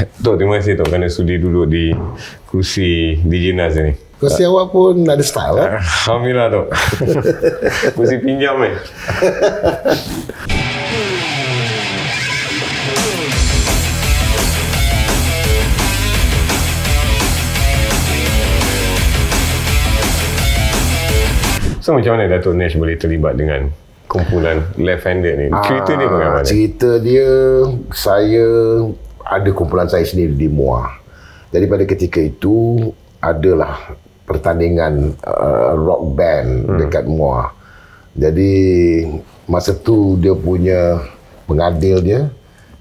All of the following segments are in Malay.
Tok, terima kasih Tok kerana sudi duduk di kursi DJ Nas ni. Kursi awak pun ada style kan? Alhamdulillah Tok. kursi pinjam eh. So macam mana Datuk Nash boleh terlibat dengan kumpulan left-handed ni? Cerita dia bagaimana? Ah, Cerita dia saya ada kumpulan saya sendiri di MUA. Jadi pada ketika itu adalah pertandingan uh, rock band hmm. dekat MUA. Jadi masa tu dia punya pengadil dia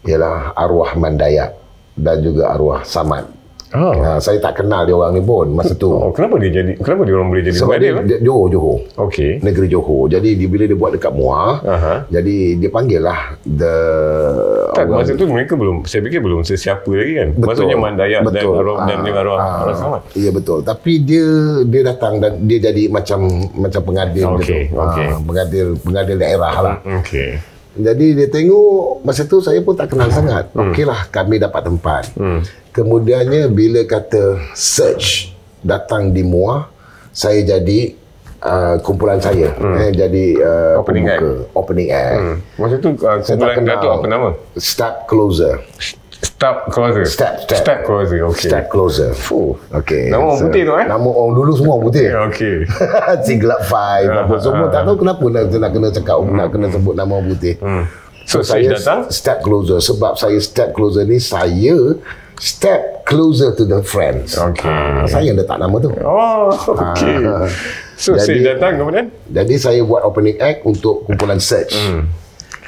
ialah arwah Mandaya dan juga arwah Samad. Oh. Ha, saya tak kenal dia orang ni pun masa tu. oh, kenapa dia jadi kenapa dia orang boleh jadi Sebab dia, dia Johor, Johor. Okey. Negeri Johor. Jadi dia, bila dia buat dekat Muar, Aha. jadi dia panggil lah the Tak, orang- masa tu mereka belum, saya fikir belum sesiapa lagi kan? Betul. Maksudnya Mandayak dan Betul. Arwah dan Ah, juga Arwah ah, Arwah Samad. Iya betul. Tapi dia dia datang dan dia jadi macam macam pengadil Okey, gitu. okey. Ah, pengadil pengadil daerah lah. Okey. Jadi dia tengok masa tu saya pun tak kenal sangat. Hmm. Okeylah kami dapat tempat. Hmm. Kemudiannya bila kata search datang di Muar, saya jadi uh, kumpulan saya. Hmm. Eh, jadi uh, Opening pembuka, Opening act. Hmm. Masa tu uh, Saya tak kumpulan kenal. Datuk apa nama? Step closer. Step Closer. Step, step. Step Closer, okey. Step closer. Fuh. Okey. Nama orang putih tu, eh? Nama orang dulu semua orang putih. Ya, Okey. Singlap Five apa semua tak tahu kenapa nak, nak kena cakap nak kena sebut nama orang putih. Hmm. So, saya saya datang? step closer sebab saya step closer ni saya step closer to the friends. Okey. Ah, saya yang letak nama tu. Oh, okey. Ah. So, Jadi- saya datang kemudian? Jadi saya buat opening act untuk kumpulan search.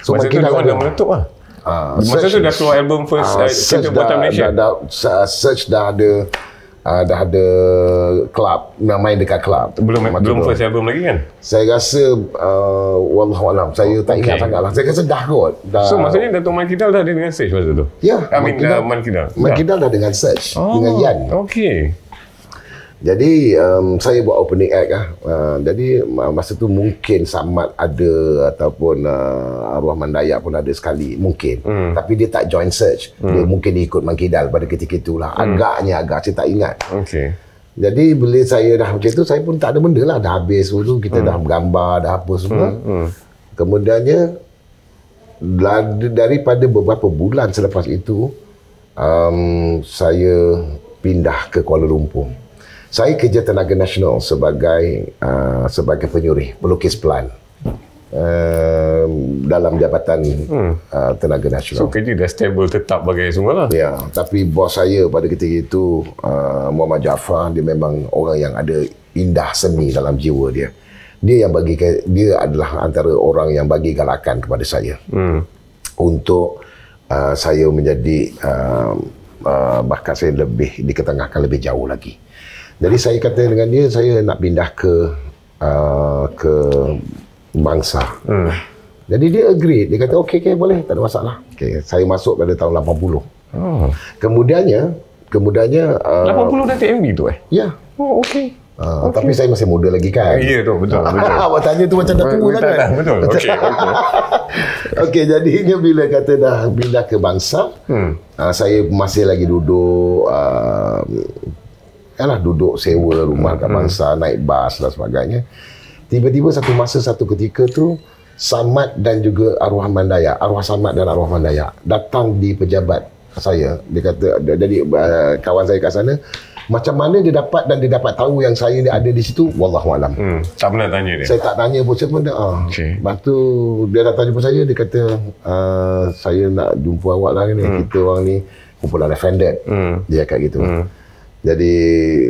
So Masa tu dia orang dah meletup lah. Ah, Masa Search- tu dah keluar album first uh, search Kita dah, Bottom Nation. dah, dah, dah, search dah ada uh, dah ada club nak main dekat club belum Waktu belum first album lagi kan? saya rasa uh, wallahualam saya tak ingat Okay. sangat lah saya rasa dah kot dah, So maksudnya Datuk Man Kidal dah ada dengan stage masa tu? ya I mean uh, Man Kidal. Man Kidal dah dengan search dengan Yan Okey. Jadi um, saya buat opening act lah. Uh, jadi masa tu mungkin Samad ada ataupun uh, arwah Mandaya pun ada sekali mungkin. Hmm. Tapi dia tak join search. Hmm. Dia mungkin dia ikut Mangkidal pada ketika itulah. Hmm. Agaknya agak saya tak ingat. Okey. Jadi bila saya dah macam tu saya pun tak ada benda lah dah habis dulu kita hmm. dah gambar dah apa semua. Hmm. Hmm. Kemudiannya daripada beberapa bulan selepas itu um, saya pindah ke Kuala Lumpur. Saya kerja Tenaga Nasional sebagai uh, sebagai penyurih pelukis pelan. Uh, dalam jabatan hmm. uh, Tenaga Nasional. So kerja dah stable tetap bagai semua lah. Ya, tapi bos saya pada ketika itu uh, Muhammad Jaafar dia memang orang yang ada indah seni dalam jiwa dia. Dia yang bagi dia adalah antara orang yang bagi galakan kepada saya. Hmm. Untuk uh, saya menjadi uh, uh, bakat saya lebih diketengahkan lebih jauh lagi. Jadi saya kata dengan dia saya nak pindah ke uh, ke bangsa. Hmm. Jadi dia agree. Dia kata okey okey boleh tak ada masalah. Okey, saya masuk pada tahun 80. Oh. Kemudiannya, kemudiannya uh, 80 dah TMB tu eh? ya. Oh, okey. Uh, okay. Tapi saya masih muda lagi kan. Ya tu, betul. betul. Awak tanya tu macam dah tua Betul, sangat. dah, Betul. Okey. okey. Okey, jadinya bila kata dah pindah ke bangsa, hmm. uh, saya masih lagi duduk uh, yalah duduk sewa rumah kat bangsa, naik bas dan sebagainya. Tiba-tiba satu masa satu ketika tu Samad dan juga arwah Mandaya, arwah Samad dan arwah Mandaya datang di pejabat saya. Dia kata jadi uh, kawan saya kat sana macam mana dia dapat dan dia dapat tahu yang saya ada di situ wallahualam. Hmm. Tak pernah tanya dia. Saya tak tanya pun saya pun dah. Ah. Okey. Lepas tu dia datang jumpa saya dia kata uh, saya nak jumpa awak lah ni. Hmm. Kita orang ni kumpulan offended. Hmm. Dia cakap gitu. Hmm. Jadi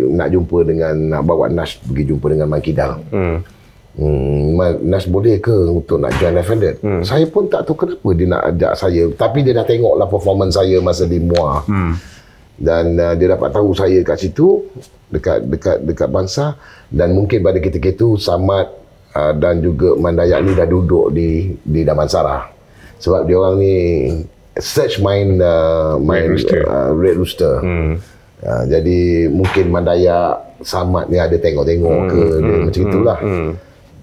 nak jumpa dengan nak bawa Nash pergi jumpa dengan Mankidal. Hmm. Hmm, Nas boleh ke untuk nak join offended? Hmm. Saya pun tak tahu kenapa dia nak ajak saya. Tapi dia dah tengok lah performance saya masa di MUA. Hmm. Dan uh, dia dapat tahu saya kat situ dekat dekat dekat bangsa dan mungkin pada ketika itu Samad uh, dan juga Mandayak ni dah duduk di di Damansara. Sebab dia orang ni search main uh, main Rooster. Uh, Red Rooster. Hmm. Uh, jadi mungkin Mandayak Samad ni ada tengok-tengok hmm. ke dia macam itulah. Hmm.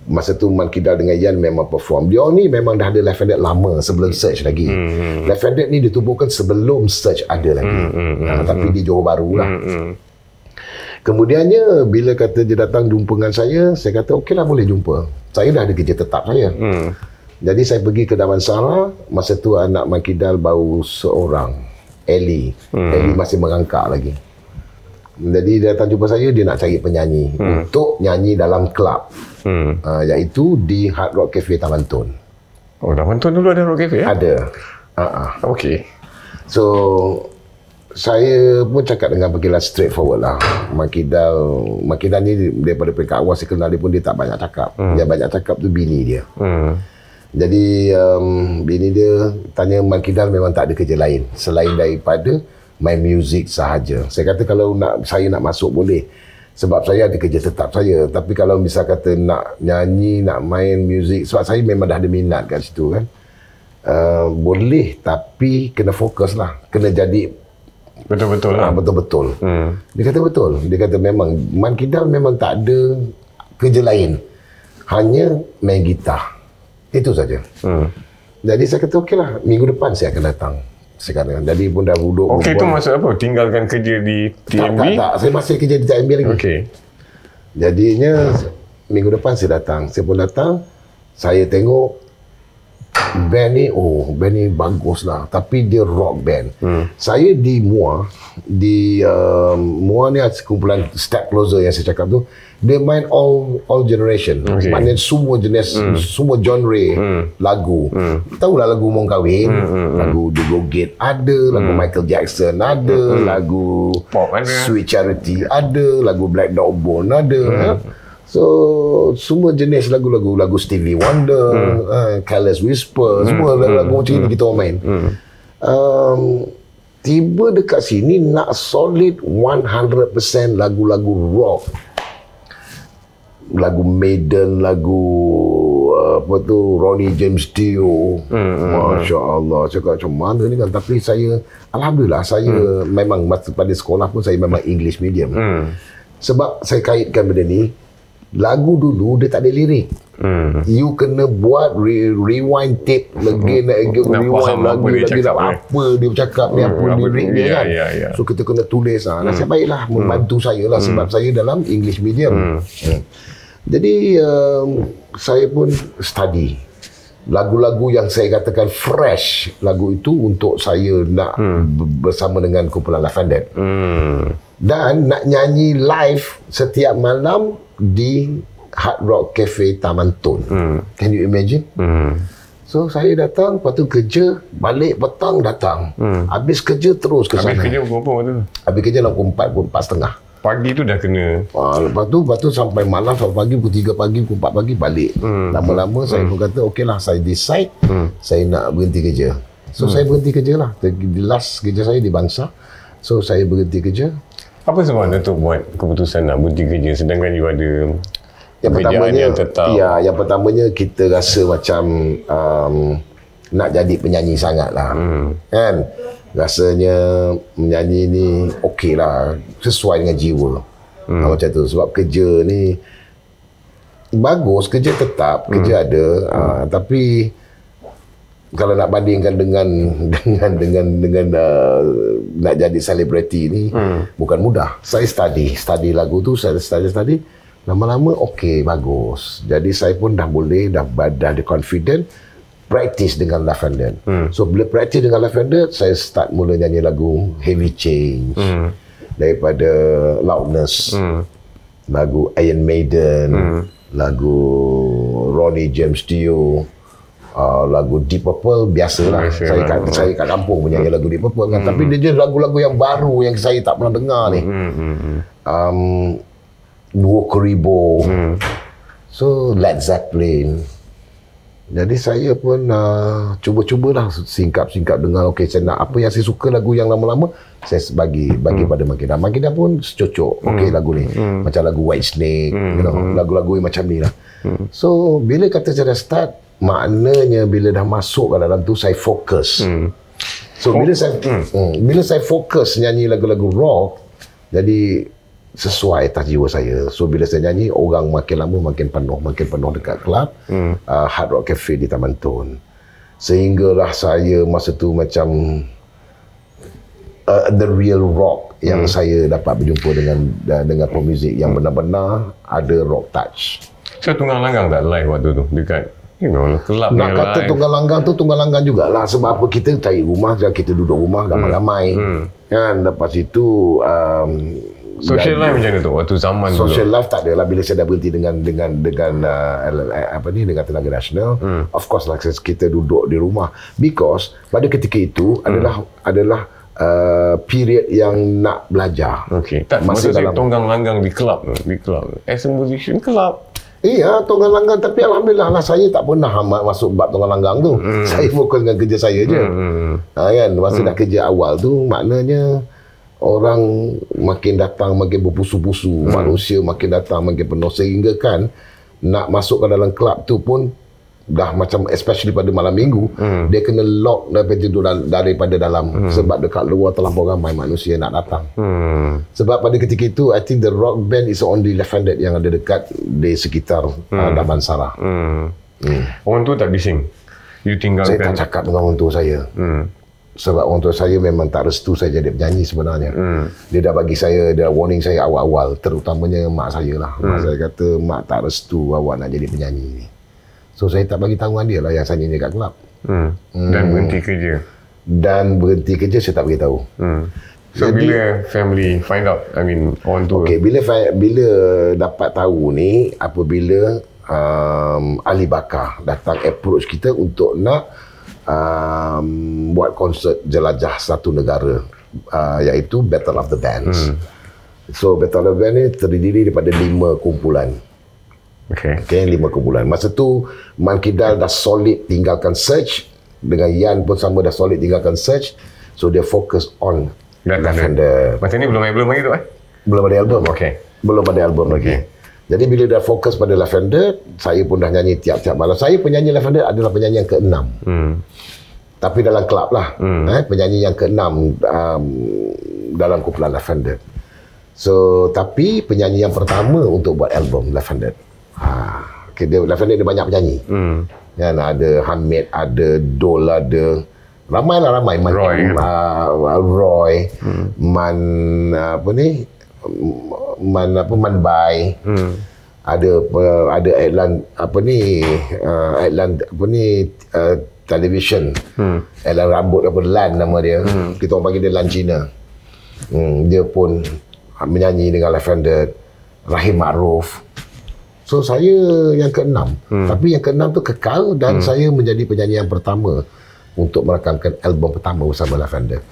masa tu Man Kidal dengan Yan memang perform. Dia ni memang dah ada Left Handed lama sebelum Search lagi. Hmm. Left Handed ni ditubuhkan sebelum Search ada lagi. Hmm. Ha, tapi di Johor Baru lah. Hmm. Kemudiannya bila kata dia datang jumpa dengan saya, saya kata okeylah boleh jumpa. Saya dah ada kerja tetap saya. Hmm. Jadi saya pergi ke Damansara, masa tu anak Makidal baru seorang, Ellie. Hmm. Ellie masih merangkak lagi. Jadi dia datang jumpa saya, dia nak cari penyanyi hmm. untuk nyanyi dalam kelab. Hmm. Uh, iaitu di Hard Rock Cafe Taman Tun. Oh, Taman Tun dulu ada Rock Cafe? Ya? Ada. Uh-uh. Okey. So, saya pun cakap dengan panggilan straightforward lah. Makidal, Makidal ni daripada peringkat awal saya kenal dia pun dia tak banyak cakap. Hmm. Dia banyak cakap tu bini dia. Hmm. Jadi um, bini dia tanya Makidal memang tak ada kerja lain selain daripada main music sahaja. Saya kata kalau nak saya nak masuk boleh. Sebab saya ada kerja tetap saya. Tapi kalau misal kata nak nyanyi, nak main music sebab saya memang dah ada minat kat situ kan. Uh, boleh tapi kena fokus lah. Kena jadi Betul-betul lah. Ah, betul-betul. Hmm. Dia kata betul. Dia kata memang Man Kidal memang tak ada kerja lain. Hanya main gitar. Itu saja. Hmm. Jadi saya kata okeylah minggu depan saya akan datang. Sekarang. Jadi pun dah duduk. Okey itu maksud apa? Tinggalkan kerja di TMB? Tak, tak, tak. Saya masih kerja di TMB lagi. Okey. Jadinya minggu depan saya datang. Saya pun datang. Saya tengok band ni oh band ni bagus lah tapi dia rock band hmm. saya di MUA di uh, MUA ni kumpulan step closer yang saya cakap tu dia main all all generation okay. maknanya semua jenis hmm. semua genre hmm. lagu hmm. tahu lah lagu Mong Kawin hmm, hmm, hmm. lagu The Gate ada hmm. lagu Michael Jackson ada hmm. lagu Pop, Sweet Charity ada lagu Black Dog Bone ada hmm. So semua jenis lagu-lagu lagu Stevie Wonder, hmm. uh, Careless Whisper, hmm. semua lagu-lagu hmm. macam hmm. ni kita main. Hmm. Um, tiba dekat sini nak solid 100% lagu-lagu rock. Lagu Maiden, lagu uh, apa tu Ronnie James Dio. Hmm, hmm, Masya-Allah, cakap macam mana ni kan tapi saya alhamdulillah saya hmm. memang masa pada sekolah pun saya memang English medium. Hmm. Sebab saya kaitkan benda ni lagu dulu dia tak ada lirik. Hmm. You kena buat re- rewind tape lagi nak, nak rewind lagu apa lagi cakap, apa dia bercakap ni hmm. apa lirik dia, dia kan. Ya, ya. So kita kena tulis ah. Hmm. Nasib baiklah membantu hmm. saya lah sebab hmm. saya dalam English medium. Hmm. Hmm. Jadi um, saya pun study lagu-lagu yang saya katakan fresh lagu itu untuk saya nak hmm. bersama dengan kumpulan Lavender. Hmm. Dan nak nyanyi live setiap malam di Hard Rock Cafe Taman Tun. Hmm. Can you imagine? Hmm. So saya datang, lepas tu kerja, balik petang datang. Hmm. Habis kerja terus ke sana. Habis kerja berapa waktu tu? Habis kerja pukul 4, pukul 4 setengah. Pagi tu dah kena. Ha, lepas tu, lepas tu sampai malam, sampai pagi, pukul 3 pagi, pukul 4 pagi balik. Hmm. Lama-lama hmm. saya pun kata, okey lah, saya decide, hmm. saya nak berhenti kerja. So hmm. saya berhenti kerja lah. The last kerja saya di Bangsa. So saya berhenti kerja. Apa sebab Datuk buat keputusan nak berhenti kerja sedangkan you ada yang pertamanya yang tetap. Ya, yang pertamanya kita rasa macam um, nak jadi penyanyi sangat lah. Hmm. Kan? Rasanya menyanyi ni okey lah. Sesuai dengan jiwa. Hmm. Ha, macam tu. Sebab kerja ni bagus. Kerja tetap. Kerja hmm. ada. Hmm. Ha, tapi kalau nak bandingkan dengan dengan dengan dengan uh, nak jadi selebriti ni hmm. bukan mudah. Saya study, study lagu tu, saya study study. Lama-lama okey, bagus. Jadi saya pun dah boleh dah dah ada confident practice dengan Lavender. Hmm. So bila practice dengan Lavender, saya start mula nyanyi lagu Heavy Change. Hmm. Daripada Loudness. Hmm. Lagu Iron Maiden. Hmm. Lagu Ronnie James Dio uh, lagu Deep Purple biasalah Biasa saya kat, saya kat kampung punya hmm. lagu Deep Purple kan hmm. tapi dia je lagu-lagu yang baru yang saya tak pernah dengar ni hmm. hmm, hmm, um, Duo Keribo hmm. so Led Zeppelin jadi saya pun uh, cuba-cubalah singkap-singkap dengar okey saya nak apa yang saya suka lagu yang lama-lama saya bagi bagi hmm. pada Makida. Makida pun cocok okey hmm. lagu ni. Hmm. Macam lagu White Snake, hmm. you know, lagu-lagu yang macam ni lah. Hmm. So bila kata saya dah start maknanya bila dah masuk ke dalam tu saya fokus hmm. so bila saya hmm. Hmm, bila saya fokus nyanyi lagu-lagu rock jadi sesuai atas jiwa saya. So bila saya nyanyi, orang makin lama makin penuh, makin penuh dekat kelab hmm. uh, Hard Rock Cafe di Taman Tun. Sehinggalah saya masa tu macam uh, the real rock yang hmm. saya dapat berjumpa dengan uh, dengan pemuzik yang benar-benar ada rock touch. So tunggang langgang tak live waktu tu dekat you know, kelab Nak kata live. tunggang langgang tu tunggang langgang jugalah sebab apa kita cari rumah dan kita duduk rumah ramai-ramai. Hmm. Kan lepas itu um, Social life macam mana tu waktu zaman social dulu? Social life tak adalah bila saya dah berhenti dengan dengan dengan uh, apa ni dengan tenaga nasional. Hmm. Of course lah kita duduk di rumah because pada ketika itu hmm. adalah adalah uh, period yang nak belajar. Okay. Tak masih dalam tonggang langgang di club di club. As a musician club. Iya, tonggang langgang tapi alhamdulillah lah saya tak pernah masuk bab tonggang langgang tu. Hmm. Saya fokus dengan kerja saya je. Hmm. Ha, kan masa hmm. dah kerja awal tu maknanya orang makin datang makin berpusu-pusu hmm. manusia makin datang makin penuh sehingga kan nak masuk ke dalam kelab tu pun dah macam especially pada malam minggu hmm. dia kena lock daripada tidur daripada dalam hmm. sebab dekat luar terlampau ramai manusia nak datang hmm. sebab pada ketika itu I think the rock band is only left-handed yang ada dekat di sekitar hmm. uh, Damansara hmm. hmm. orang tu tak bising you tinggalkan saya tak cakap dengan orang tua saya hmm sebab orang tua saya memang tak restu saya jadi penyanyi sebenarnya. Hmm. Dia dah bagi saya, dia warning saya awal-awal, terutamanya mak saya lah. Hmm. Mak saya kata, mak tak restu awak nak jadi penyanyi ni. So saya tak bagi tahu dia lah yang saya nyanyi kat kelab. Hmm. Hmm. Dan berhenti kerja. Dan berhenti kerja saya tak bagi tahu. Hmm. So jadi, bila family find out, I mean orang tua. Okay, bila bila dapat tahu ni, apabila um, Ali Bakar datang approach kita untuk nak um, buat konsert jelajah satu negara uh, iaitu Battle of the Bands. Hmm. So Battle of the Bands ni terdiri daripada lima kumpulan. Okay. okay. lima kumpulan. Masa tu Man Kidal dah solid tinggalkan search dengan Yan pun sama dah solid tinggalkan search. So dia fokus on Lavender. Masa ni belum album lagi tu eh? Belum ada album. Okay. Belum ada album okay. lagi. Jadi bila dah fokus pada Lavender, saya pun dah nyanyi tiap-tiap malam. Saya penyanyi Lavender adalah penyanyi yang keenam. Hmm. Tapi dalam kelab lah. Hmm. Eh, penyanyi yang keenam um, dalam kumpulan Lavender. So, tapi penyanyi yang pertama untuk buat album Lavender. Ha, okay, dia, Lavender dia banyak penyanyi. Hmm. Kan, ada Hamid, ada Dol, ada... Ramai lah ramai. Man, Roy. Uh, Roy. Hmm. Man, apa ni? man apa man buy hmm. ada uh, ada iklan apa ni uh, iklan apa ni uh, television hmm. iklan rambut apa lan nama dia hmm. kita orang panggil dia lan Cina hmm, dia pun menyanyi dengan Lavender Rahim Ma'ruf so saya yang keenam hmm. tapi yang keenam tu kekal dan hmm. saya menjadi penyanyi yang pertama untuk merakamkan album pertama bersama Lavender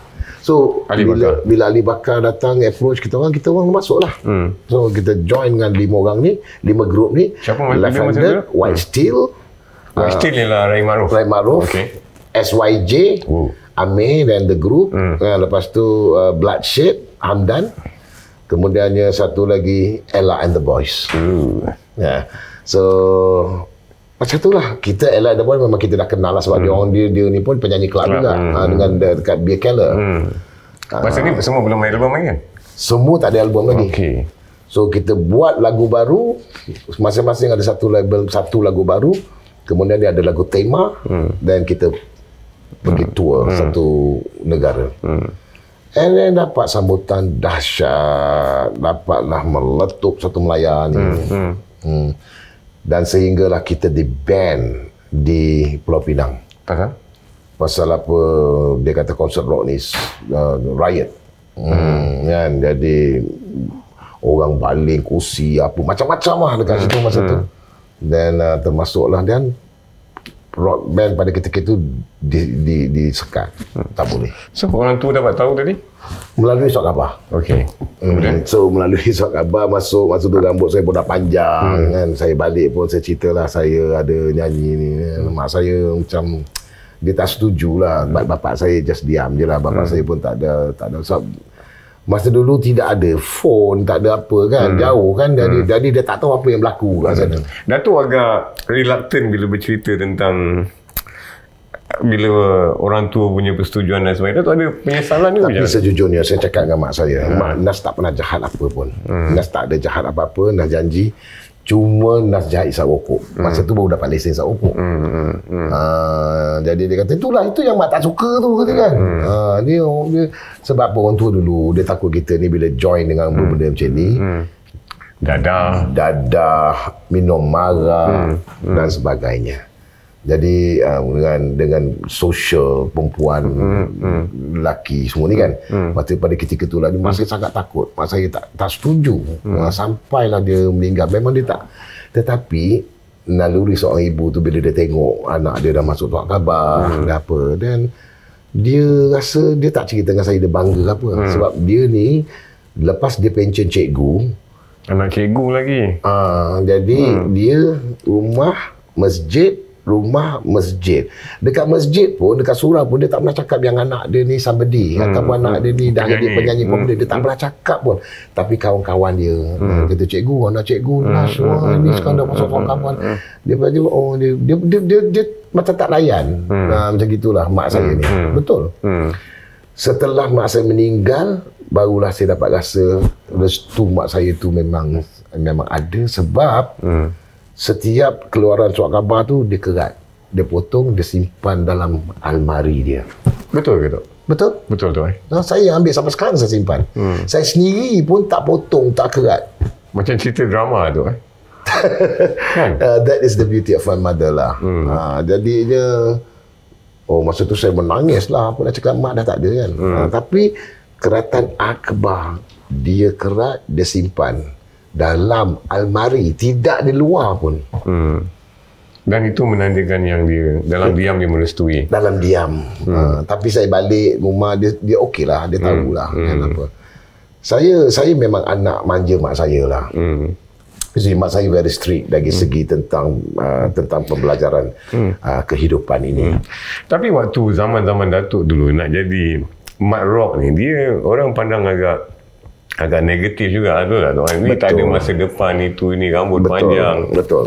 So Ali bila, Bakar. bila Ali Bakar datang approach kita orang kita orang masuklah. Hmm. So kita join dengan lima orang ni, lima group ni. Siapa Handed, White hmm. Steel. White uh, Steel ialah Ray Maruf. Ray Maruf. Okay. SYJ, Ooh. Amir dan the group. Hmm. Uh, lepas tu uh, Bloodshed, Hamdan. Kemudiannya satu lagi Ella and the Boys. Hmm. Yeah. So macam tu lah kita Ella the memang kita dah kenal lah sebab hmm. dia orang dia, dia ni pun penyanyi kelab juga hmm. ha, dengan dekat Beer Keller hmm. masa ni semua belum ada album lagi kan? semua tak ada album lagi okay. so kita buat lagu baru masing-masing ada satu label satu lagu baru kemudian dia ada lagu tema hmm. dan kita pergi hmm. tour hmm. satu negara hmm. and then dapat sambutan dahsyat dapatlah meletup satu Melayan hmm. Hmm. Hmm dan sehinggalah kita di ban di Pulau Pinang. Pasal? Pasal apa dia kata konsert rock ni uh, riot. Hmm. hmm. Kan? Jadi orang baling kursi apa macam-macam lah dekat hmm. situ masa hmm. tu. Dan uh, termasuklah dan rock band pada ketika itu di, di, disekat. Hmm. Tak boleh. So orang tu dapat tahu tadi? Melalui surat khabar. Okey. Hmm. So melalui surat khabar masuk masa tu rambut saya pun dah panjang hmm. kan. Saya balik pun saya ceritalah saya ada nyanyi ni. Hmm. Mak saya macam dia tak setuju lah. Hmm. Bapak saya just diam je lah. Bapak hmm. saya pun tak ada tak ada so, Masa dulu tidak ada phone, tak ada apa kan, hmm. jauh kan. Jadi, hmm. jadi dia tak tahu apa yang berlaku kat hmm. sana. Datuk agak reluctant bila bercerita tentang bila orang tua punya persetujuan dan sebagainya tu ada penyesalan ni Tapi sejujurnya saya cakap dengan mak saya, mak Nas tak pernah jahat apa pun. Nas tak ada jahat apa-apa, Nas janji cuma Nas jahat isap rokok. Masa tu baru dapat lesen isap rokok. Ah, jadi dia kata itulah itu yang mak tak suka tu kata kan. Ah, dia, dia sebab orang tua dulu dia takut kita ni bila join dengan benda macam ni dadah dadah, minum marah hmm. dan sebagainya. Jadi uh, dengan dengan sosial perempuan hmm. lelaki semua ni kan. Hmm. Masa pada ketika tu lah dia masih sangat takut. Mak saya tak tak setuju. Hmm. Sampailah dia meninggal. Memang dia tak. Tetapi naluri seorang ibu tu bila dia tengok anak dia dah masuk tuak khabar hmm. dah apa dan dia rasa dia tak cerita dengan saya dia bangga apa hmm. sebab dia ni lepas dia pension cikgu anak cikgu lagi Ah, jadi hmm. dia rumah masjid rumah masjid. Dekat masjid pun dekat surau pun dia tak pernah cakap yang anak dia ni somebody hmm. ataupun anak dia ni dah jadi Penyanyi. Hmm. popular dia tak pernah cakap pun. Tapi kawan-kawan dia hmm. kata cikgu anak cikgu Hmm. Nas wah ni sekarang dah masuk kawan-kawan dia baju oh dia dia dia, dia, dia macam tak layan. Ah, macam gitulah mak saya ni. Betul? Hmm. Setelah mak saya meninggal, barulah saya dapat rasa restu mak saya tu memang memang ada sebab Hmm. Setiap keluaran surat khabar tu dia kerat. Dia potong, dia simpan dalam almari dia. betul ke tu Betul? betul tu eh Nah, saya ambil sampai sekarang saya simpan. Hmm. Saya sendiri pun tak potong, tak kerat. macam cerita drama tu eh kan Uh, that is the beauty of my mother lah. Hmm. Uh, jadinya, oh masa tu saya menangis lah. Apa nak cakap mak dah tak ada kan. Hmm. Uh, tapi keratan akbar, dia kerat, dia simpan dalam almari. Tidak di luar pun. hmm. dan itu menandakan yang dia dalam diam dia merestui Dalam diam. Hmm. Uh, tapi saya balik rumah, dia dia okey lah. Dia tahulah hmm. kan apa. Saya saya memang anak manja mak saya lah. hmm. Jadi mak saya very strict dari hmm. segi tentang uh, tentang pembelajaran hmm. uh, kehidupan ini. Hmm. Tapi waktu zaman-zaman Datuk dulu nak jadi Mat Rock ni, dia orang pandang agak agak negatif juga tu lah. Tuan. Ni tak ada masa depan itu, ini rambut Betul, panjang. betul,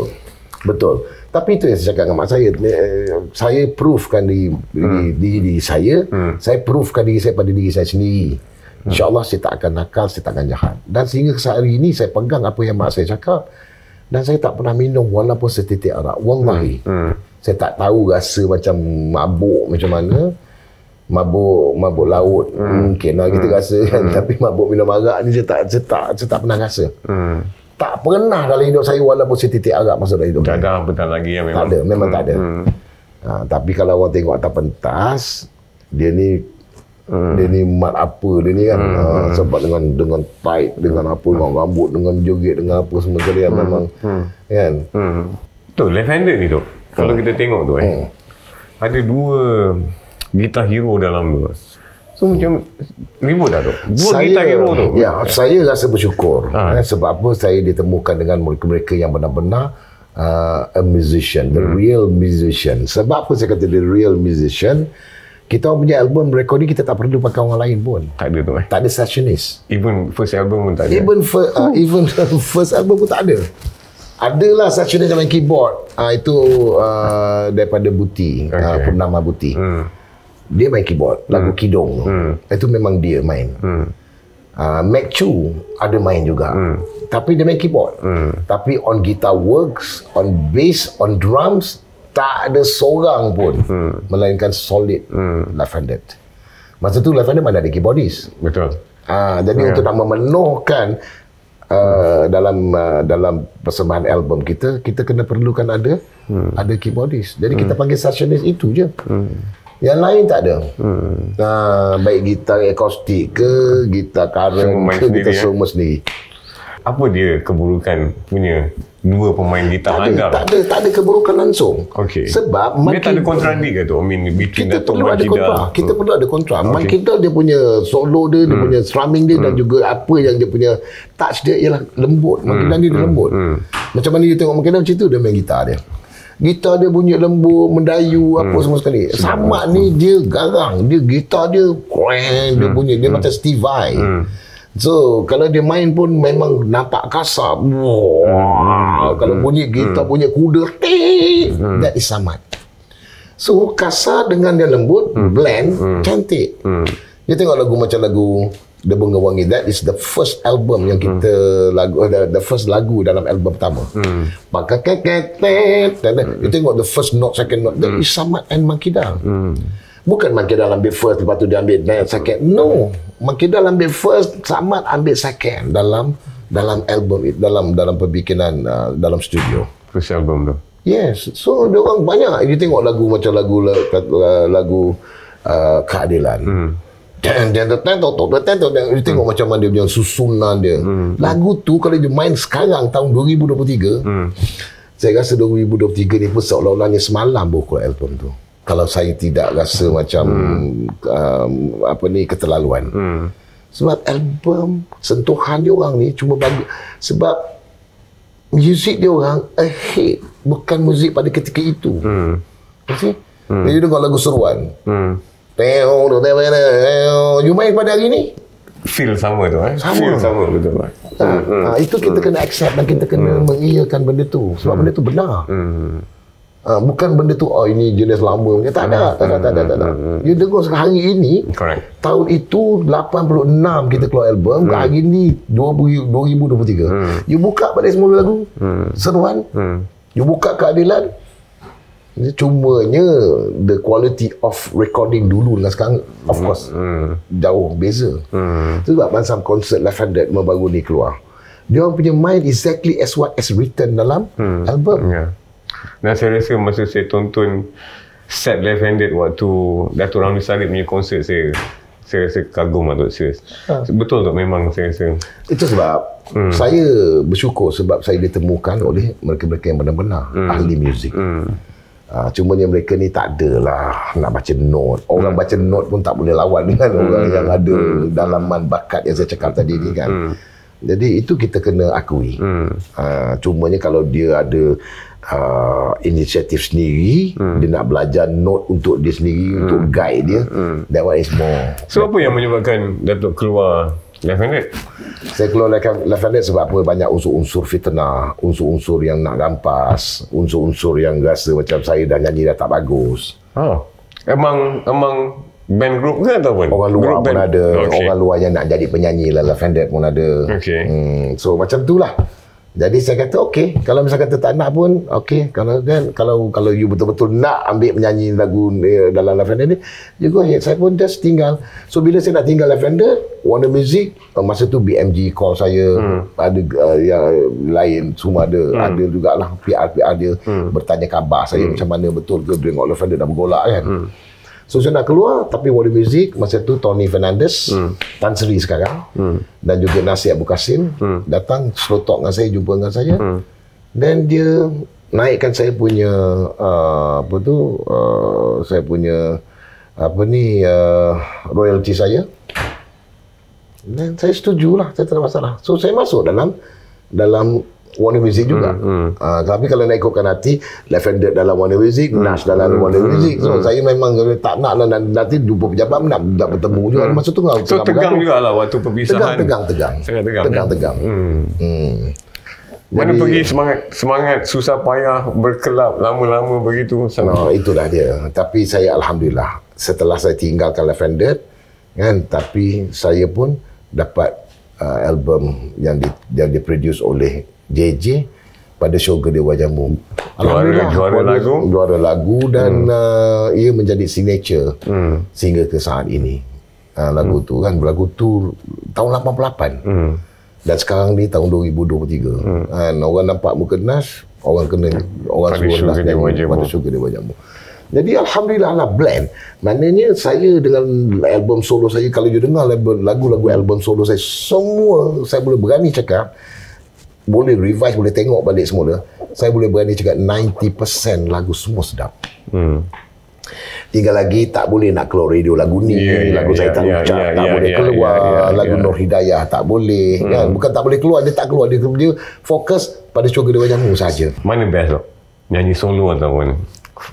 betul. Tapi itu yang saya cakap dengan mak saya. Eh, Saya proofkan diri, diri, diri, diri saya. Saya proofkan diri saya pada diri saya sendiri. InsyaAllah saya tak akan nakal, saya tak akan jahat. Dan sehingga sehari ini saya pegang apa yang mak saya cakap. Dan saya tak pernah minum walaupun setitik arak. Wallahi. Saya tak tahu rasa macam mabuk macam mana. Mabuk mabuk laut mungkin lah kita rasa kan. Tapi mabuk minum arak ni saya tak, saya tak, saya tak pernah rasa. Hmm. Tak pernah dalam hidup saya walaupun setitik arak masuk dalam hidup Tak saya. ada apatah lagi yang Tak memang. ada, memang tak ada. Hmm. Ha, tapi kalau orang tengok atas pentas, dia ni Hmm. dia ni mat apa dia ni kan ha, sebab dengan dengan tight dengan apa dengan rambut dengan jerit dengan apa semua sekali yang memang kan Hmm. Tu, left-handed ni tu. Kalau kita tengok tu eh. Hmm. Ada dua gitar hero dalam tu. So macam ribut dah tu. Dua gitar hero tu. Ya, saya rasa bersyukur Ha. eh, sebab apa saya ditemukan dengan mereka-mereka yang benar-benar uh, a musician, the Hmm. real musician. Sebab apa saya kata the real musician? Kita punya album recording kita tak perlu pakai orang lain pun. Tak ada tu eh. Tak ada sessionist. Even first album pun tak ada. Even fir, uh, even first album pun tak ada. Adalah sessionist yang main keyboard. Uh, itu uh, daripada Buti, okay. uh, Okay. Purnama Buti. Hmm. Dia main keyboard, lagu Kidong tu. Itu memang dia main. Hmm. Uh, Mac Chu ada main juga. Tapi dia main keyboard. Tapi on guitar works, on bass, on drums, tak ada seorang pun. Melainkan solid left-handed. Masa tu left-handed mana ada keyboardist. Betul. Ah, jadi untuk nak memenuhkan uh, dalam uh, dalam persembahan album kita, kita kena perlukan ada hmm. ada keyboardist. Jadi kita panggil sessionist itu je. Hmm. Yang lain tak ada. Hmm. Uh, baik gitar akustik ke, gitar current Semua ke, sendiri, kita eh? semua sendiri. Apa dia keburukan punya dua pemain gitar Tak ada, handal? tak ada, tak ada keburukan langsung. Okey. Sebab Dia tak ada kontradik ke tu? I mean, between kita perlu ada kontra. Kita perlu ada kontra. Okay. Mike. Kindle dia punya solo dia, dia punya strumming dia dan juga apa yang dia punya touch dia ialah lembut. Mike Kindle dia, dia lembut. Macam mana dia tengok Kindle macam tu dia main gitar dia. Gitar dia bunyi lembut, mendayu apa semua sekali. Sama ni dia garang. Dia gitar dia keren, dia bunyi dia macam Steve Vai. So kalau dia main pun memang nampak kasar. Wah, kalau bunyi gitar bunyi kuda, that is Samad. So kasar dengan dia lembut, Hmm. blend, cantik. Dia tengok lagu macam lagu The Bunga Wangi. That is the first album yang kita lagu the, the first lagu dalam album pertama. Maka keketet. You tengok the first note, second note. That is Samad and Makidal. Bukan Makidal ambil first, lepas tu dia ambil second. No. Makidal ambil first, Samad ambil second dalam dalam album dalam dalam pembikinan uh, dalam studio. First album tu. Yes. So dia orang banyak dia tengok lagu macam lagu lagu uh, keadilan. Hmm. Dan dan dan dan dan dan dia tengok macam mana dia punya susunan dia. Lagu tu kalau dia main sekarang tahun 2023, saya rasa 2023 ni pun seolah-olahnya semalam baru keluar album tu. Kalau saya tidak rasa macam um, apa ni keterlaluan. Sebab album sentuhan dia orang ni cuma bagi sebab muzik dia orang ahead bukan muzik pada ketika itu. Hmm. Okay? Hmm. Dia dengar lagu seruan. Hmm. Teo, teo, teo, teo. You main pada hari ni? Feel sama tu eh. Sama. Feel sama betul. Ha, ha, itu kita kena accept dan kita kena mengiyakan benda tu. Sebab benda tu benar. Hmm. Ha, bukan benda tu, oh ini jenis lama. punya. Tak ada, tak ada, tak ada. Tak ada. You dengar sekarang hari ini, Correct. tahun itu 86 kita keluar album, hmm. hari ni 2000, 2023. Hmm. You buka pada semula lagu, hmm. seruan, Hmm. You buka keadilan Dia Cumanya The quality of recording dulu Dengan sekarang Of course Hmm. Jauh beza Hmm. Itu sebab masa konsert Left Handed Baru ni keluar Dia orang punya mind Exactly as what is written dalam album Ya. Dan saya rasa masa saya tonton set left handed waktu Datuk Ramli Sarip punya konsert saya saya rasa kagum lah Tok Serius. Ha. Betul tak memang saya rasa. Itu sebab hmm. Saya bersyukur Sebab saya ditemukan Oleh mereka-mereka yang benar-benar hmm. Ahli muzik Hmm. Uh, cumanya mereka ni tak adalah nak baca note. Orang baca note pun tak boleh lawan dengan orang yang ada dalaman bakat yang saya cakap tadi ni kan. Jadi itu kita kena akui. Hmm. Uh, cumanya kalau dia ada uh, inisiatif sendiri, dia nak belajar note untuk dia sendiri, untuk guide dia, that one is more. So apa yang menyebabkan Datuk keluar handed? Saya keluar left left handed sebab apa? Banyak unsur-unsur fitnah, unsur-unsur yang nak rampas, unsur-unsur yang rasa macam saya dah nyanyi dah tak bagus. Oh. Emang emang band group ke ataupun? Orang luar Group pun band? ada, Okay. orang luar yang nak jadi penyanyi lah, handed pun ada. Okey. Hmm, so macam tu lah. Jadi saya kata okey, kalau misalnya kata tak nak pun okey, kalau kan kalau kalau you betul-betul nak ambil menyanyi lagu eh, dalam handed ni, you go ahead. Saya pun just tinggal. So bila saya nak tinggal handed, Warner Music uh, masa tu BMG call saya, hmm. ada uh, yang lain semua ada, hmm. ada jugalah PR PR dia hmm. bertanya khabar saya hmm. macam mana betul ke left handed dah bergolak kan. Hmm. So saya nak keluar tapi Warner Music masa tu Tony Fernandez, hmm. Tan Sri sekarang hmm. dan juga Nasir Abu Kasim hmm. datang slow talk dengan saya, jumpa dengan saya. Hmm. Dan dia naikkan saya punya uh, apa tu uh, saya punya apa ni uh, royalty saya. Dan saya setuju lah, saya tak ada masalah. So saya masuk dalam dalam Warner Music juga. Hmm, Uh, tapi kalau nak ikutkan hati, Handed dalam Warner Music, hmm, Nash dalam hmm, Warner Music. So hmm. saya memang tak nak lah nanti, jumpa pejabat nak, nak bertemu juga. Masa tu Hmm. So tegang juga lah waktu perpisahan. Tegang, tegang, tegang. Tegang. Tegang, tegang. Hmm. Hmm. Mana Jadi- pergi semangat semangat susah payah berkelab lama-lama begitu sangat. No, itulah dia. Tapi saya Alhamdulillah, setelah saya tinggalkan Handed, kan, tapi saya pun dapat uh, album yang di, yang diproduce oleh JJ pada Syurga Dewa Jamu. Juara- juara lagu? Juara lagu dan hmm. uh, ia menjadi signature hmm. sehingga ke saat ini. Uh, lagu hmm. tu kan, lagu tu tahun 88. Hmm. Dan sekarang ni tahun 2023. Hmm. Kan, orang nampak muka Nas, orang kena orang Pada suruh Nas nyanyi pada Syurga Dewa Jamu. Jadi Alhamdulillah lah blend. Maknanya saya dengan album solo saya, kalau you dengar lagu- lagu-lagu album solo saya, semua saya boleh berani cakap, boleh revise, boleh tengok balik semula, saya boleh berani cakap 90% lagu semua sedap. Hmm. Tinggal lagi tak boleh nak keluar radio lagu ni, Ya, ya, lagu saya ya, tak ya, ucap, ya, tak ya, boleh ya, keluar, ya, ya, lagu ya. Nur Hidayah tak boleh, kan? Bukan tak boleh keluar, dia tak keluar, dia, dia fokus pada syurga Dewa Jamu saja. Mana best tu? Nyanyi solo ataupun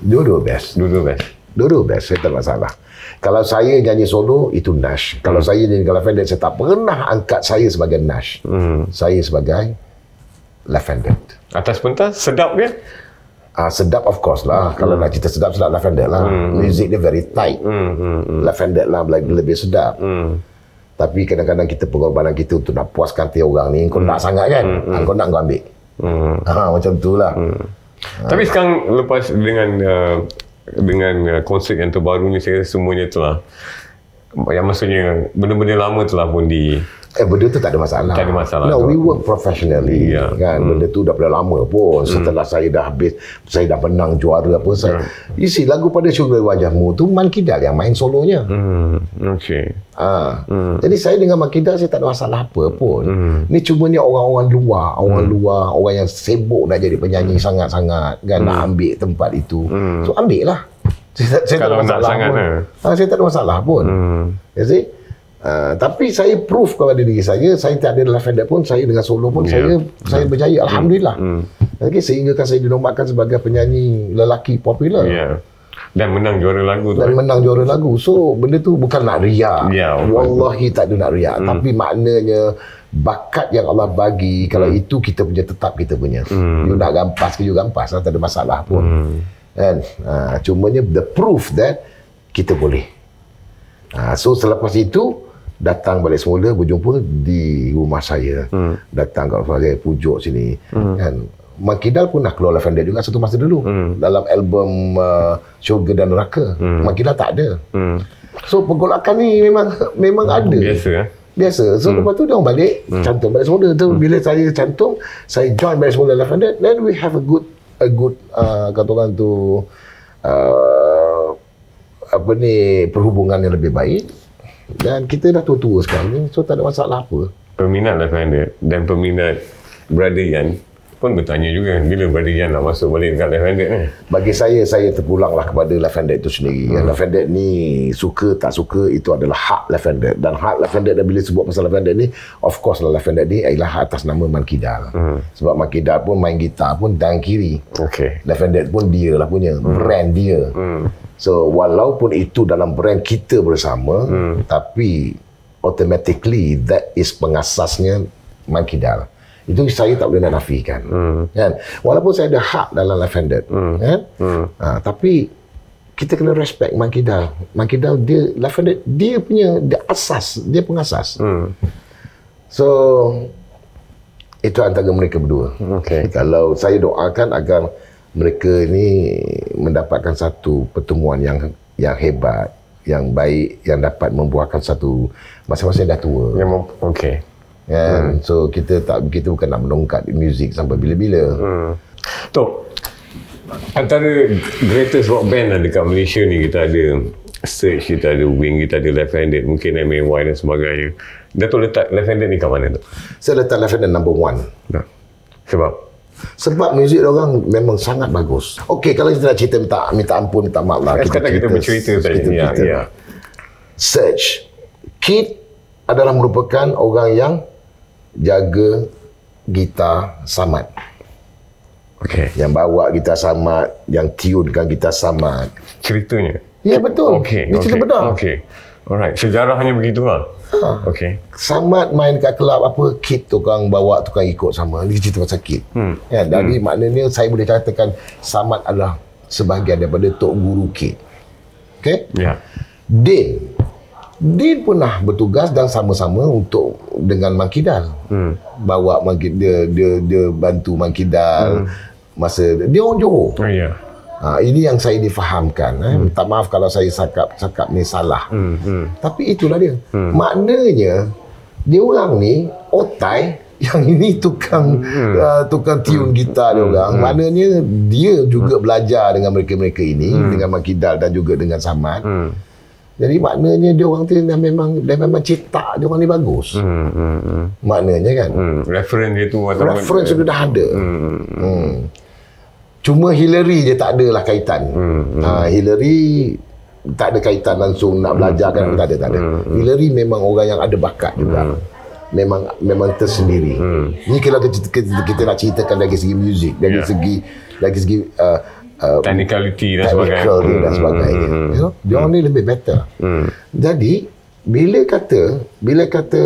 Dua-dua best. dua-dua best? Dua-dua best, saya tak masalah. Kalau saya nyanyi solo, itu Nash. Kalau saya nyanyi kalau Handed, saya tak pernah angkat saya sebagai Nash. Hmm. Saya sebagai handed. Atas pentas sedap dia? Ah sedap of course lah. Kalau nak cerita sedap sedap Lavender lah. Music dia very tight. Hmm, hmm, hmm. Lavender lah lebih, lebih sedap. Hmm. Tapi kadang-kadang kita pengorbanan kita untuk nak puaskan hati orang ni, kau nak sangat kan? Hmm. kau nak kau ambil. Hmm. Ha, macam tu lah. Tapi sekarang lepas dengan uh, dengan uh, konsep yang terbaru ni saya semuanya telah yang maksudnya benda-benda lama telah pun di Eh, benda tu tak ada masalah. Tak ada masalah No, tu. we work professionally. Ya. Kan? Benda tu dah pada lama pun. Setelah saya dah habis, saya dah menang juara apa. Saya, You see, lagu pada syurga wajahmu tu Man Kidal yang main solonya. hmm, okey. Ha. Jadi saya dengan Man Kidal, saya tak ada masalah apa pun. Ni cuma ni orang-orang luar. Orang luar, orang yang sibuk nak jadi penyanyi sangat-sangat. Kan? Nak ambil tempat itu. So, ambil lah. Saya, saya tak ada masalah pun. eh. Ha, saya tak ada masalah pun. Hmm. You see? Uh, tapi saya proof kepada diri saya saya tak ada lavender pun saya dengan solo pun Ya. saya saya berjaya alhamdulillah. Okay, sehingga kan saya dinobatkan sebagai penyanyi lelaki popular Ya. Dan menang juara lagu tu. dan menang juara lagu. So benda tu bukan nak riak. Ya, betul. Wallahi tak ada nak riak, tapi maknanya bakat yang Allah bagi kalau itu kita punya tetap kita punya. You nak gampas ke you gampas lah, tak ada masalah pun. Kan? Ha, cumanya the proof that kita boleh. Ha, so selepas itu datang balik semula berjumpa di rumah saya. Hmm. Datang kat saya pujuk sini. Hmm. Kan? Mak Kidal pun nak keluar Lavender juga satu masa dulu. Hmm. Dalam album uh, Syurga dan Neraka. Hmm. Mak Kidal tak ada. Hmm. So pergolakan ni memang memang ada. Biasa eh. Biasa. So hmm. lepas tu dia orang balik hmm. cantum balik semula. Tu bila saya cantum, saya join balik semula Lavender, then we have a good a good uh, kata orang tu uh, apa ni perhubungan yang lebih baik. Dan kita dah tua-tua sekarang ni, so tak ada masalah apa. Peminat Lavender dan peminat Brother Yan pun bertanya juga bila Brother Yan nak masuk balik dekat Lavender ni. Bagi saya, saya terpulanglah kepada Lavender itu sendiri. Hmm. Lavender ni suka tak suka itu adalah hak Lavender. Dan hak Lavender dan bila sebut pasal Lavender ni, of course lah Lavender ni ialah atas nama Man Kidal. Hmm. Sebab Man Kidal pun main gitar pun tangan kiri. Okey. Lavender pun dia lah punya. Hmm. Brand dia. Hmm. So, walaupun itu dalam brand kita bersama, hmm. tapi automatically that is pengasasnya Man Kidal. Itu saya tak boleh nak nafikan. Hmm. Kan? Walaupun saya ada hak dalam Lavender. Hmm. Kan? Hmm. Ha, tapi kita kena respect Man Kidal. Man Kidal dia Lavender dia punya dia asas, dia pengasas. Hmm. So itu antara mereka berdua. Okey. Kalau saya doakan agar mereka ni mendapatkan satu pertemuan yang yang hebat, yang baik, yang dapat membuahkan satu masa-masa dah tua. Mau okey. Kan? So kita tak kita bukan nak menongkat muzik sampai bila-bila. Hmm. Tok, antara greatest rock band lah dekat Malaysia ni kita ada Search, kita ada Wing, kita ada Left Handed, mungkin MAY dan sebagainya. Datuk letak Left Handed ni kat mana tu? Saya letak Lavender number one. Nah. Sebab? Sebab muzik orang memang sangat bagus. Okey, kalau kita nak cerita minta minta ampun, minta maaf lah. Eh, sekarang kita bercerita tadi. kita Ya, cerita. ya. Search. Kid adalah merupakan orang yang jaga gitar Samad. Okey. Yang bawa gitar Samad, yang tunekan gitar Samad. Ceritanya? Ya betul. Okey. Ini cerita okey, benar. Okey. Alright. Sejarahnya begitu lah. Ha. Okey. Samad main kat kelab apa, Kid tukang bawa, tukang ikut sama. Ini cerita pasal Kid. Hmm. Ya, dari hmm. maknanya saya boleh katakan Samad adalah sebahagian daripada Tok Guru Kid. Okey? Ya. Din. Din pernah bertugas dan sama-sama untuk dengan Mangkidal. Hmm. Bawa Mangkidal, dia, dia, dia bantu Mangkidal hmm. masa dia orang Johor. Oh, ya. Ha, ini yang saya difahamkan. Eh. Minta maaf kalau saya cakap cakap ni salah. Hmm. Hmm. Tapi itulah dia. Hmm. Maknanya dia orang ni otai yang ini tukang hmm. uh, tukang tune gitar dia orang. Hmm. Maknanya dia juga hmm. belajar dengan mereka-mereka ini hmm. dengan Makidal dan juga dengan Samad. Hmm. Jadi maknanya dia orang tu dah memang dah memang cetak dia orang ni bagus. Hmm. Hmm. Hmm. Maknanya kan. Hmm. Reference dia tu Reference sudah dah ada. Hmm. Hmm. Cuma Hillary je tak adalah kaitan. Hmm. Ha, Hillary tak ada kaitan langsung nak belajar kan tak ada tak ada. Hillary memang orang yang ada bakat juga. Memang memang tersendiri. Ni kalau kita, kita, kita nak ceritakan dari segi muzik, dari Ya. segi dari segi uh, uh, Technicality dan sebagainya. technical dia dan Hmm, sebagainya. hmm, hmm. You know, dia orang ni lebih better. Hmm. Jadi bila kata bila kata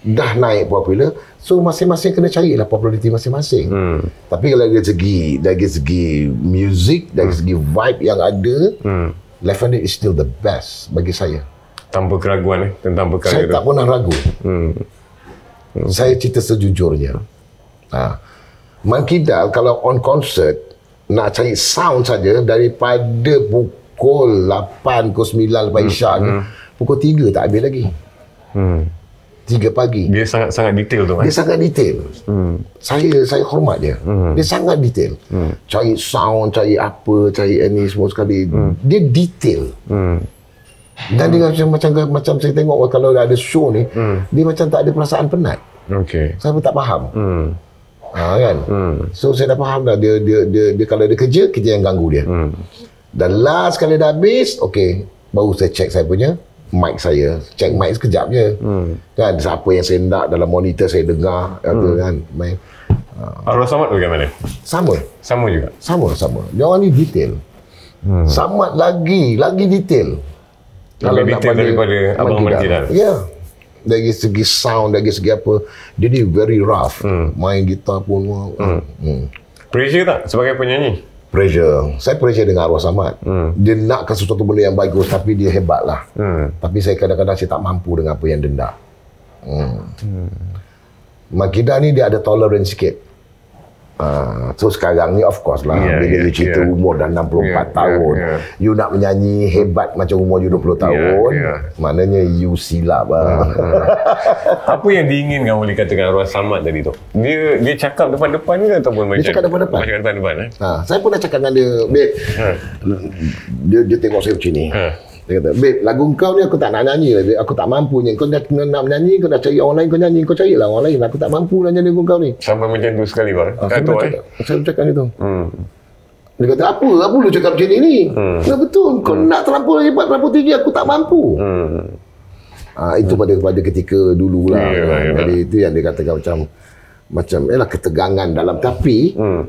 dah naik popular so masing-masing kena carilah populariti masing-masing hmm. tapi kalau dari segi dari segi music dari segi vibe yang ada hmm. Left Handed is still the best bagi saya tanpa keraguan eh tentang perkara saya tu. tak pernah ragu hmm. saya cerita sejujurnya ha. Mankidal kalau on concert nak cari sound saja daripada pukul 8 pukul 9 lepas Hmm. isyak ni pukul 3 tak habis lagi Hmm. 3 pagi Dia sangat sangat detail tu kan. dia sangat detail hmm. saya saya hormat dia hmm. dia sangat detail hmm. cari sound cari apa cari ini semua sekali hmm. dia detail Hmm. dan dia macam macam macam saya tengok kalau ada show ni hmm. dia macam tak ada perasaan penat Okey. saya pun tak faham Hmm. ha, kan hmm. so saya dah faham dah dia, dia dia dia kalau dia kerja kerja yang ganggu dia hmm. dan last kali dah habis okey baru saya check saya punya mic saya check mic sekejap je hmm. kan siapa yang saya nak dalam monitor saya dengar apa kan main Arwah Samad bagaimana? sama Sama juga. sama sama dia orang ni detail hmm. Samad lagi lagi detail Lebih detail daripada Abang Markidal. ya dari segi sound dari segi apa dia ni very rough hmm. main gitar pun hmm. Hmm. Pressure tak sebagai penyanyi? Pressure saya pressure dengan arwah Samad hmm. dia nakkan sesuatu benda yang bagus tapi dia hebat lah Hmm. tapi saya kadang-kadang saya tak mampu dengan apa yang dia nak hmm. hmm. Makida ni dia ada tolerance sikit Uh, so sekarang ni of course lah Yeah, bila yeah, you cerita yeah. umur dah 64 Yeah, tahun yeah, yeah. you nak menyanyi hebat macam umur you 20 tahun yeah. maknanya you silap lah Apa yang diinginkan oleh katakan Arwah Samad tadi tu? Dia dia cakap depan-depan ke ataupun macam cakap depan-depan. Macam depan-depan eh? Ha, saya pun dah cakap dengan dia, babe. Dia dia tengok saya macam ni. Ha. Dia kata, babe, lagu kau ni aku tak nak nyanyi lah, babe. Aku tak mampu nyanyi. Kau nak, nak menyanyi, kau nak cari orang lain, kau nyanyi. Kau carilah orang lain. Aku tak mampu nak nyanyi lagu kau ni. Sampai macam tu sekali bang. Kat saya, tu eh. cakap, saya cakap itu. Hmm. Dia kata, apa? Apa lu cakap macam ni ni? Hmm. Ya, betul. Kau nak terlampau hebat, terlampau tinggi, aku tak mampu. Hmm. Ha, itu pada pada ketika dulu lah. Yalah, kan. yalah. Jadi itu yang dia katakan macam macam ialah ketegangan dalam tapi Hmm.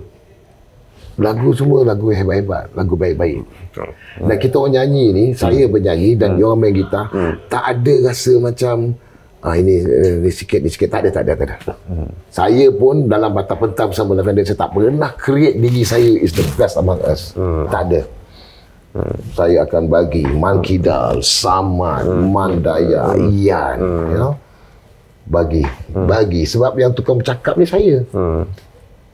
Lagu semua lagu hebat-hebat, lagu baik-baik. Betul. Dan kita orang nyanyi ni, saya bernyanyi dan dia orang main gitar, tak ada rasa macam ah ini eh, ni sikit ni sikit tak ada tak ada tak ada. Saya pun dalam batas pentas bersama Lavender saya tak pernah create diri saya is the best among us. Tak ada. Saya akan bagi Mankidal, Samad, Mandaya, Ian, you know. Bagi, bagi sebab yang tukang bercakap ni saya. Hmm.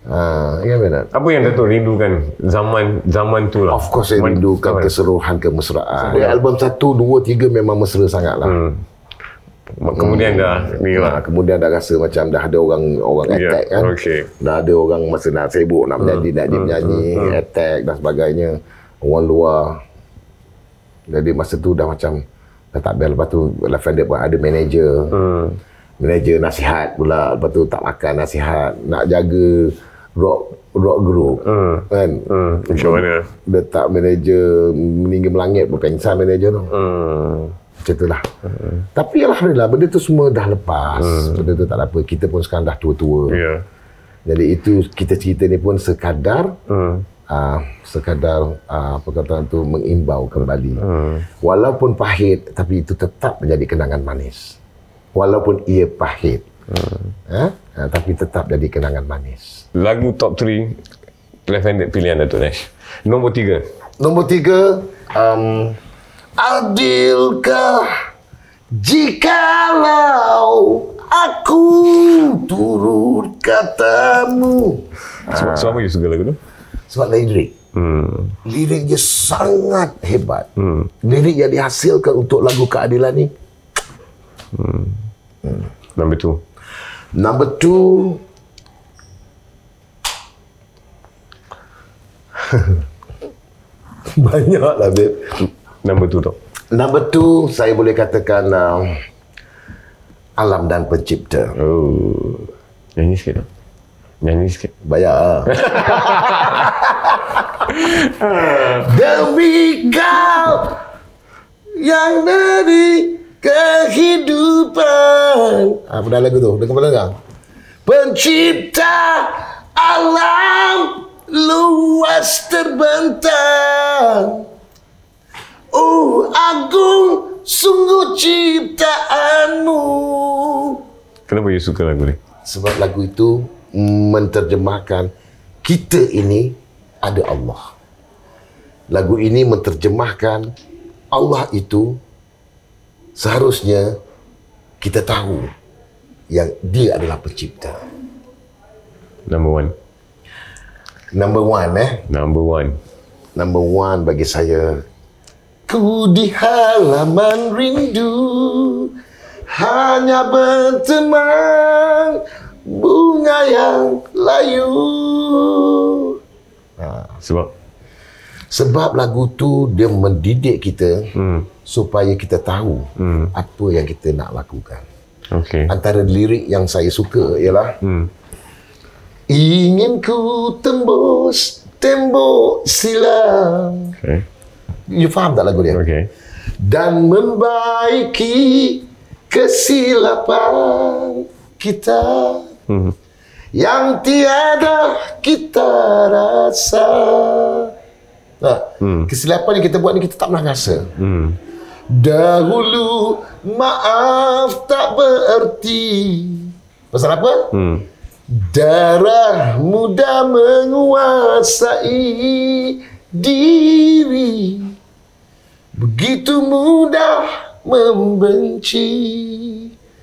Ha, ya benar. Apa yang Datuk rindukan zaman zaman tu lah? Of course saya rindukan keseluruhan kemesraan. Dari album 1, 2, 3 memang mesra sangat lah. Hmm. Kemudian dah ni Nah, lah. kemudian dah rasa macam dah ada orang orang Ya, attack kan. okey. Dah ada orang masa nak sibuk nak menyanyi, nak dia menyanyi, attack dan sebagainya. Orang luar. Jadi masa tu dah macam dah tak bel. Lepas tu Lavender pun ada manager. Hmm. Manager nasihat pula. Lepas tu tak makan nasihat. Nak jaga rock rock group. Hmm. Kan? Hmm. Macam mana? Letak manager meninggi melangit pun pengsan manager tu. Hmm. Macam tu lah. Hmm. Tapi Alhamdulillah benda tu semua dah lepas. Hmm. Benda tu tak ada apa. Kita pun sekarang dah tua-tua. Ya. Jadi itu kita cerita ni pun sekadar Hmm. uh, sekadar uh, apa kata tu mengimbau kembali. Hmm. Walaupun pahit tapi itu tetap menjadi kenangan manis. Walaupun ia pahit. Hmm. Ha? Uh, tapi tetap jadi kenangan manis. Lagu top 3 left-handed pilihan Datuk Nash. Nombor 3. Nombor tiga, um, adilkah jikalau aku turut katamu? Sebab, sebab apa you suka lagu tu? Sebab lirik. Hmm. Lirik dia sangat hebat. Hmm. Lirik yang dihasilkan untuk lagu keadilan ni. Nombor 2. Number two, banyak lah, babe. Nombor 2 tu. Number two, saya boleh katakan uh, alam dan pencipta. Oh. Nyanyi sikit tak? Nyanyi sikit. Bayar. Demi kau yang dari kehidupan. Apa dah lagu tu? Dengar pernah dengar? Pencipta alam luas terbentang. Oh, agung sungguh ciptaanmu. Kenapa you suka lagu ni? Sebab lagu itu menterjemahkan kita ini ada Allah. Lagu ini menterjemahkan Allah itu seharusnya kita tahu yang dia adalah pencipta. Number one. Number one eh. Number one. Number one bagi saya. Ku di halaman rindu hanya berteman bunga yang layu. Sebab Sebab lagu tu dia mendidik kita hmm. Supaya kita tahu hmm. apa yang kita nak lakukan. Okay. Antara lirik yang saya suka ialah hmm. Ingin ku tembus tembok silam. Okay. You faham tak lagu dia? Okay. Dan membaiki kesilapan kita Hmm. yang tiada kita rasa. Nah, hmm. kesilapan yang kita buat ni kita tak pernah rasa. Hmm. Dahulu maaf tak bererti. Pasal apa? Hmm. Darah muda menguasai diri Begitu mudah membenci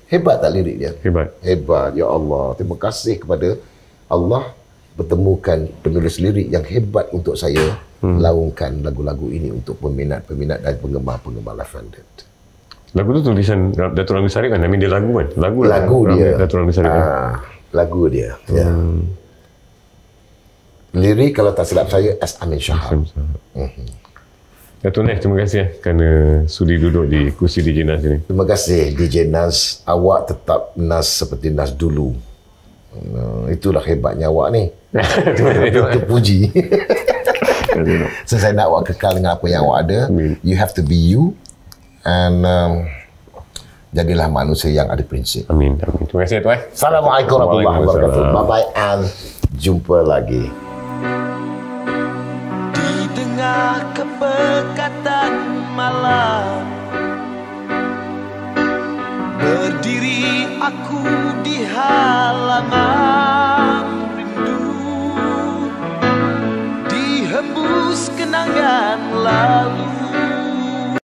Hebat tak lirik dia? Hebat. Hebat, ya Allah. Terima kasih kepada Allah bertemukan penulis lirik yang hebat untuk saya hmm. laungkan lagu-lagu ini untuk peminat-peminat dan penggemar-penggemar left-handed. Lagu tu tulisan Datuk Ramli Sarip kan? I mean, dia lagu kan? Lagu, lah. Lagu Ramli- dia. Datuk Ramli Sarip kan? Ah, lagu dia. Ya. Lirik kalau tak silap saya S. Amin Shahab. Datuk Nes, terima kasih eh, kerana sudi duduk di kursi DJ Nas ini. Terima kasih DJ Nas. Awak tetap Nas seperti Nas dulu. Uh, itulah hebatnya awak ni. terima kasih. Itu puji. so saya nak awak kekal dengan apa yang awak ada. Amin. You have to be you. And um, jadilah manusia yang ada prinsip. Amin. Amin. Terima kasih Tuan. Assalamualaikum warahmatullahi wabarakatuh. Waalaikumsalam. Bye-bye and jumpa lagi. Di tengah kepekatan malam Berdiri aku di halaman kenangan lalu